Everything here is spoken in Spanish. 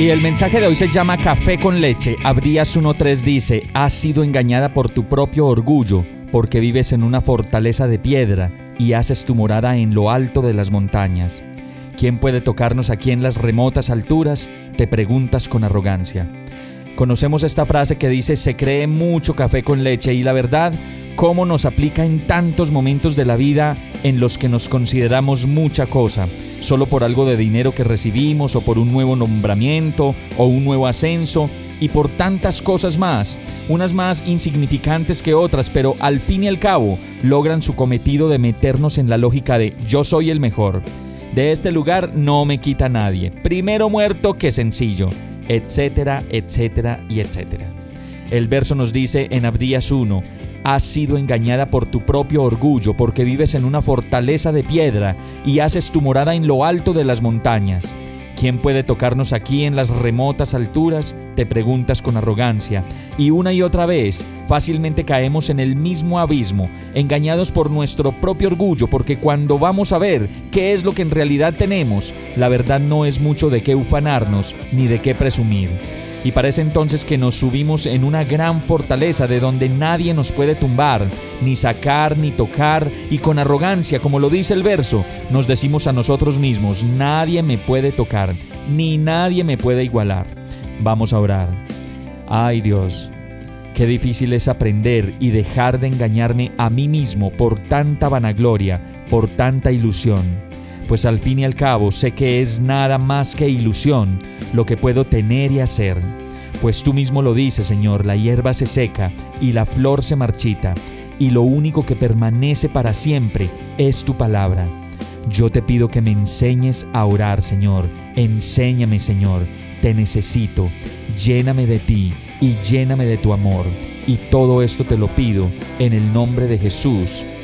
Y el mensaje de hoy se llama Café con leche. Abdías 1.3 dice, has sido engañada por tu propio orgullo, porque vives en una fortaleza de piedra y haces tu morada en lo alto de las montañas. ¿Quién puede tocarnos aquí en las remotas alturas? Te preguntas con arrogancia. Conocemos esta frase que dice se cree mucho café con leche y la verdad, cómo nos aplica en tantos momentos de la vida en los que nos consideramos mucha cosa, solo por algo de dinero que recibimos o por un nuevo nombramiento o un nuevo ascenso y por tantas cosas más, unas más insignificantes que otras, pero al fin y al cabo logran su cometido de meternos en la lógica de yo soy el mejor. De este lugar no me quita nadie. Primero muerto que sencillo, etcétera, etcétera y etcétera. El verso nos dice en Abdías 1, has sido engañada por tu propio orgullo porque vives en una fortaleza de piedra y haces tu morada en lo alto de las montañas. ¿Quién puede tocarnos aquí en las remotas alturas? Te preguntas con arrogancia. Y una y otra vez, fácilmente caemos en el mismo abismo, engañados por nuestro propio orgullo, porque cuando vamos a ver qué es lo que en realidad tenemos, la verdad no es mucho de qué ufanarnos ni de qué presumir y parece entonces que nos subimos en una gran fortaleza de donde nadie nos puede tumbar, ni sacar, ni tocar, y con arrogancia, como lo dice el verso, nos decimos a nosotros mismos, nadie me puede tocar, ni nadie me puede igualar. Vamos a orar. Ay Dios, qué difícil es aprender y dejar de engañarme a mí mismo por tanta vanagloria, por tanta ilusión pues al fin y al cabo sé que es nada más que ilusión lo que puedo tener y hacer. Pues tú mismo lo dices, Señor, la hierba se seca y la flor se marchita, y lo único que permanece para siempre es tu palabra. Yo te pido que me enseñes a orar, Señor. Enséñame, Señor. Te necesito. Lléname de ti y lléname de tu amor. Y todo esto te lo pido en el nombre de Jesús.